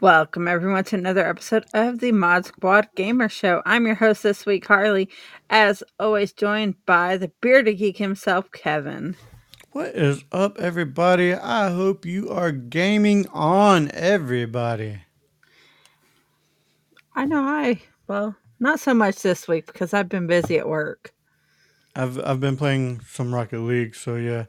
Welcome, everyone, to another episode of the Mod Squad Gamer Show. I'm your host this week, Harley, as always, joined by the bearded geek himself, Kevin. What is up, everybody? I hope you are gaming on, everybody. I know I, well, not so much this week because I've been busy at work. I've I've been playing some Rocket League, so yeah.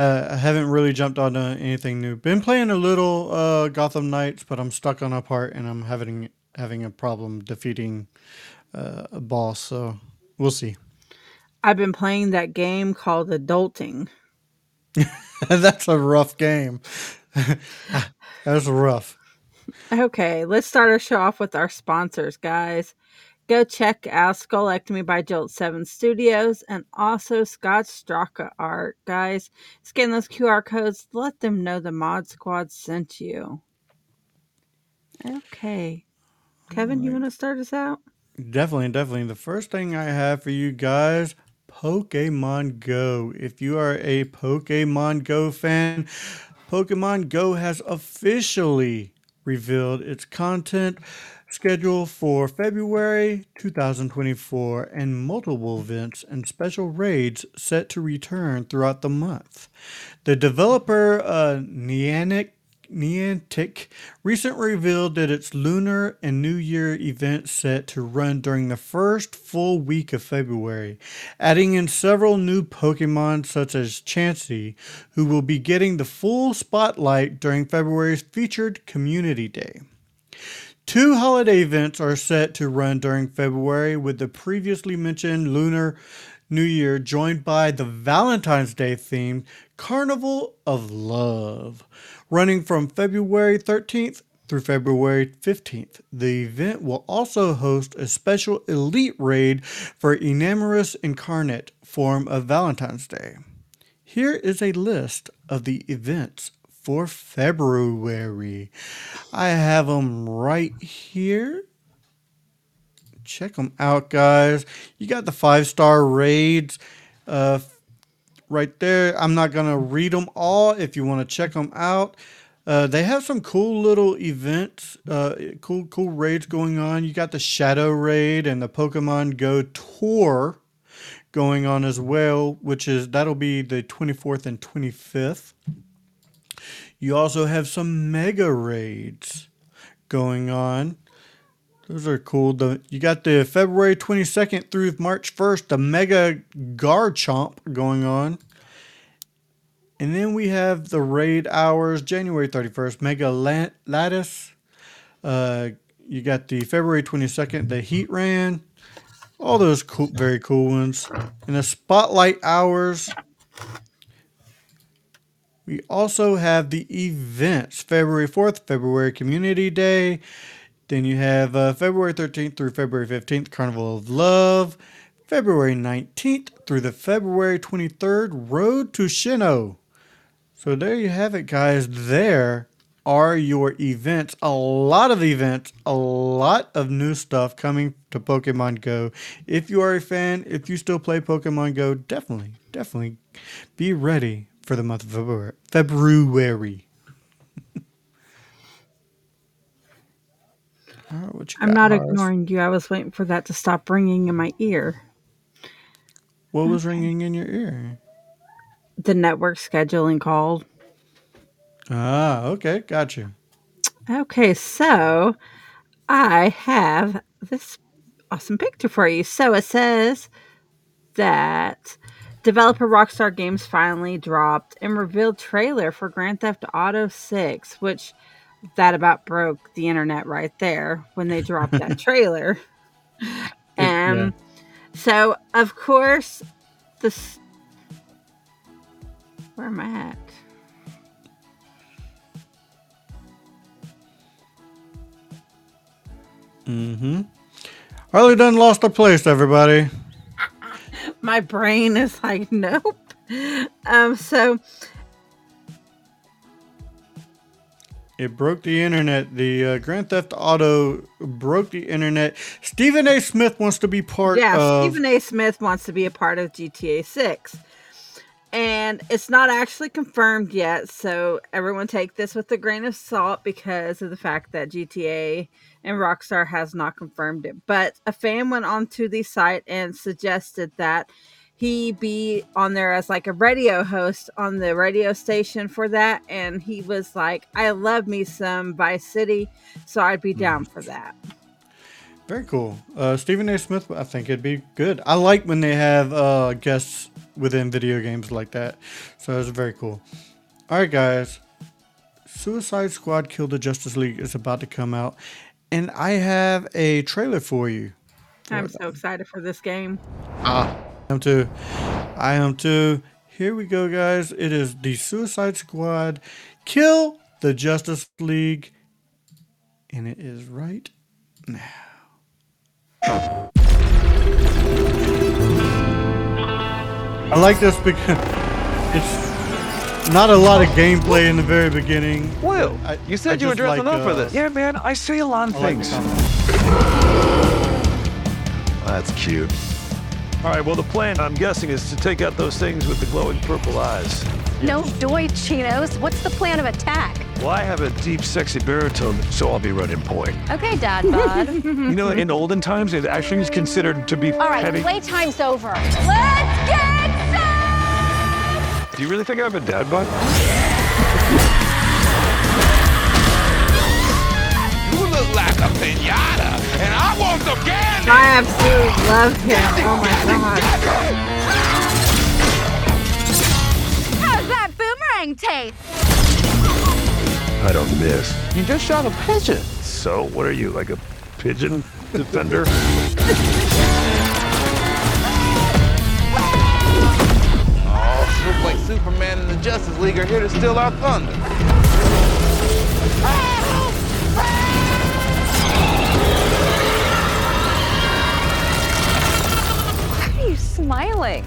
Uh, I haven't really jumped onto anything new. Been playing a little uh, Gotham Knights, but I'm stuck on a part and I'm having having a problem defeating uh, a boss. So we'll see. I've been playing that game called Adulting. That's a rough game. That's rough. Okay, let's start our show off with our sponsors, guys. Go check out Skullectomy by Jolt 7 Studios and also Scott Straka Art. Guys, scan those QR codes. Let them know the Mod Squad sent you. Okay. Kevin, right. you want to start us out? Definitely, definitely. The first thing I have for you guys Pokemon Go. If you are a Pokemon Go fan, Pokemon Go has officially revealed its content schedule for February 2024 and multiple events and special raids set to return throughout the month. The developer uh, Niantic Niantic recently revealed that its Lunar and New Year event set to run during the first full week of February, adding in several new Pokemon such as Chansey, who will be getting the full spotlight during February's featured Community Day. Two holiday events are set to run during February, with the previously mentioned Lunar New Year joined by the Valentine's Day themed Carnival of Love, running from February 13th through February 15th. The event will also host a special elite raid for Enamorus Incarnate form of Valentine's Day. Here is a list of the events for February. I have them right here. Check them out, guys. You got the five star raids uh, right there. I'm not going to read them all if you want to check them out. Uh, they have some cool little events, uh, cool cool raids going on. You got the Shadow Raid and the Pokemon Go Tour going on as well, which is that'll be the 24th and 25th. You also have some mega raids going on. Those are cool. The you got the February 22nd through March 1st, the Mega Garchomp going on. And then we have the raid hours, January 31st, Mega Latias. Uh, you got the February 22nd, the Heatran. All those cool, very cool ones. And the Spotlight hours, we also have the events February 4th, February Community Day. Then you have uh, February 13th through February 15th, Carnival of Love. February 19th through the February 23rd, Road to Sinnoh. So there you have it, guys. There are your events. A lot of events, a lot of new stuff coming to Pokemon Go. If you are a fan, if you still play Pokemon Go, definitely, definitely be ready for the month of February. February. I'm not ignoring you. I was waiting for that to stop ringing in my ear. What was ringing in your ear? The network scheduling call. Ah, okay, got you. Okay, so I have this awesome picture for you. So it says that Developer Rockstar Games finally dropped and revealed trailer for Grand Theft Auto 6, which that about broke the internet right there when they dropped that trailer. And yeah. so, of course, this. Where am I at? Mm hmm. Harley done lost a place, everybody my brain is like, nope. Um, so it broke the internet. The uh, Grand Theft Auto broke the internet. Stephen A. Smith wants to be part of yeah, of. Stephen A. Smith wants to be a part of GTA 6. and it's not actually confirmed yet so everyone take this with a grain of salt because of the fact that gta and rockstar has not confirmed it but a fan went onto the site and suggested that he be on there as like a radio host on the radio station for that and he was like i love me some vice city so i'd be down for that Very cool. Uh, Stephen A. Smith, I think it'd be good. I like when they have uh, guests within video games like that. So it's very cool. All right, guys. Suicide Squad Kill the Justice League is about to come out. And I have a trailer for you. i'm so excited for this game I am too. I am too. Here we go, guys. It is the Suicide Squad Kill the Justice League. And it is right now. I like this because it's not a lot of gameplay in the very beginning. Will, I- you I said you were just dressing like, up for uh, this. Yeah, man, I sail on I like things. the That's cute. All right, well, the plan, I'm guessing, is to take out those things with the glowing purple eyes. No doy, Chinos. What's the plan of attack? Well, I have a deep, sexy baritone, so I'll be running point. Okay, Dad Bod. You know, in olden times, it actually was considered to be All right, petty. playtime's over. Let's get some! Do you really think I have a dad bod? I want some i absolutely love him oh my god How's that boomerang taste? I don't miss. You just shot a pigeon. So, what are you, like a pigeon defender? Oh, looks like Superman and the Justice League are here to steal our thunder.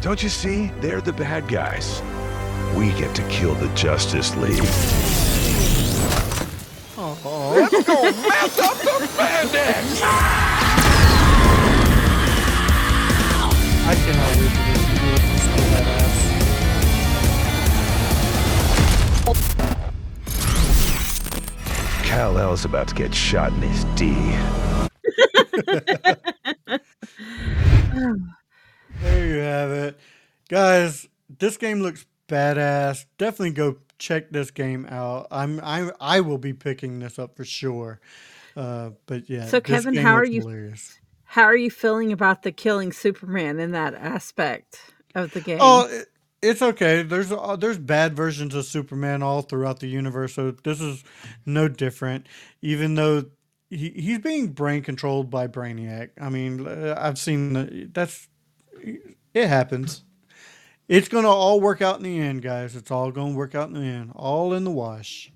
Don't you see? They're the bad guys. We get to kill the Justice League. Let's go mess up the spandex. I cannot wait for this to look so badass. Kal El's about to get shot in his D. There you have it. Guys, this game looks badass. Definitely go check this game out. I'm I I will be picking this up for sure. Uh, but yeah. So, Kevin, how are you- Hilarious. How are you feeling about the killing Superman in that aspect of the game? Oh, it, it's okay. There's uh, there's bad versions of Superman all throughout the universe, so this is no different. Even though he, he's being brain controlled by Brainiac. I mean, uh, I've seen the, that's it happens. It's gonna all work out in the end, guys. It's all gonna work out in the end. All in the wash.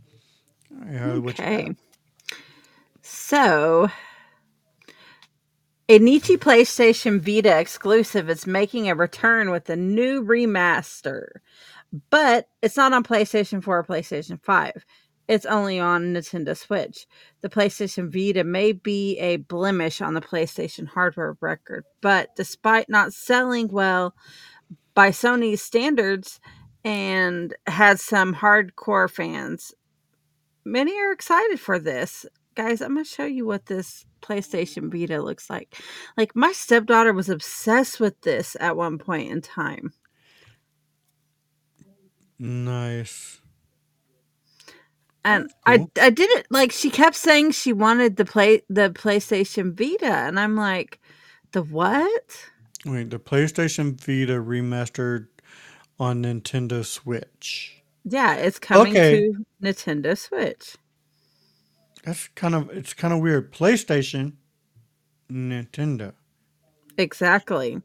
All right, what okay. So, a niche PlayStation Vita exclusive is making a return with a new remaster, but it's not on PlayStation 4 or PlayStation 5. It's only on Nintendo Switch. The PlayStation Vita may be a blemish on the PlayStation hardware record, but despite not selling well by Sony's standards and has some hardcore fans, many are excited for this. Guys, I'm going to show you what this PlayStation Vita looks like. Like, my stepdaughter was obsessed with this at one point in time. Nice. And Cool. I I didn't like she kept saying she wanted the play the PlayStation Vita and I'm like, "The what?" Wait, the PlayStation Vita remastered on Nintendo Switch. Yeah, it's coming Okay. to Nintendo Switch. That's kind of it's kind of weird. PlayStation, Nintendo. Exactly.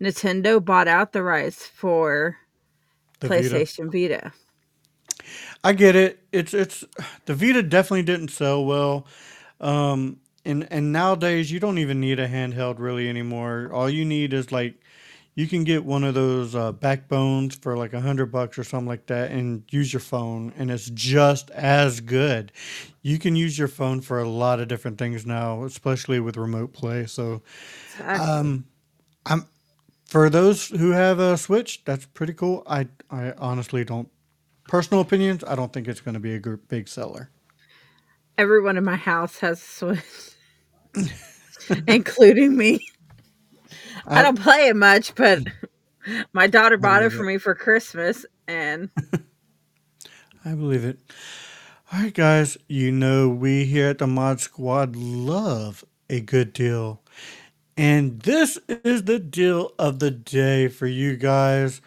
Nintendo bought out the rights for The Vita. PlayStation Vita. I get it. It's it's the Vita definitely didn't sell well. Um and and nowadays you don't even need a handheld really anymore. All you need is like you can get one of those uh, backbones for like a hundred bucks or something like that and use your phone and it's just as good. You can use your phone for a lot of different things now, especially with remote play. So um I'm for those who have a Switch, that's pretty cool. I I honestly don't. Personal opinions, I don't think it's going to be a gr- big seller. Everyone in my house has a Switch, including me. I, I- don't play it much, but my daughter bought it for it. me for Christmas, and I believe it. All right, guys. You know we here at the Mod Squad love a good deal, and this is the deal of the day for you guys.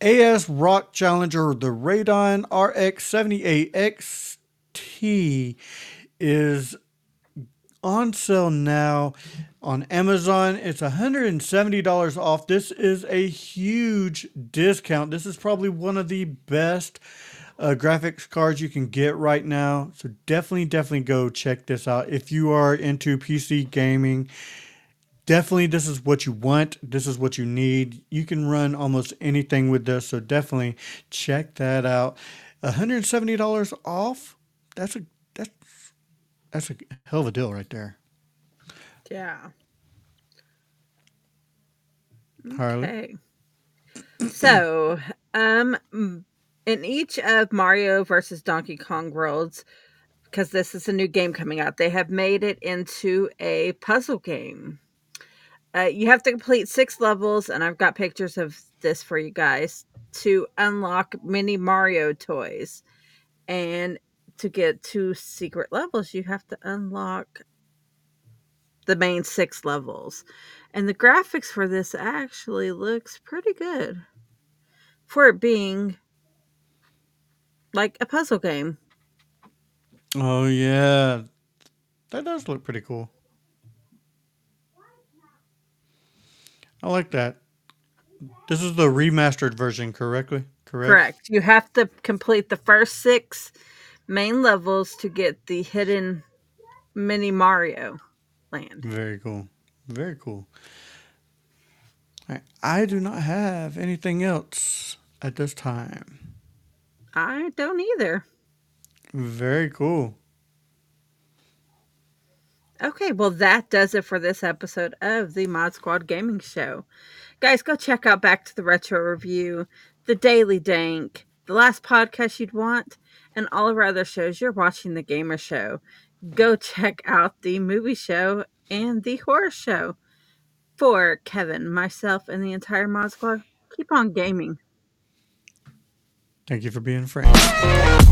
ASRock Challenger, the Radeon RX 78XT, is on sale now on Amazon. It's $170 off. This is a huge discount. This is probably one of the best uh, graphics cards you can get right now. So definitely, definitely go check this out. If you are into PC gaming, definitely this is what you want. This is what you need. You can run almost anything with this. So definitely check that out. $170 off. That's a that's that's a hell of a deal right there. yeah. Harley. Okay. So, um, in each of Mario versus Donkey Kong worlds, because this is a new game coming out, they have made it into a puzzle game. Uh, you have to complete six levels, and I've got pictures of this for you guys to unlock mini Mario toys. And to get two secret levels, you have to unlock the main six levels. And the graphics for this actually looks pretty good for it being like a puzzle game. Oh yeah. That does look pretty cool. I like that. This is the remastered version, correctly? Correct. Correct. You have to complete the first six main levels to get the hidden mini Mario land. Very cool. Very cool. Right. I do not have anything else at this time. I don't either. Very cool. Okay, well, that does it for this episode of the Mod Squad Gaming Show. Guys, go check out Back to the Retro Review, The Daily Dank, The Last Podcast You'd Want, and all of our other shows. You're watching The Gamer Show. Go check out the movie show and the horror show. For Kevin, myself, and the entire Mod Squad, keep on gaming. Thank you for being a friend.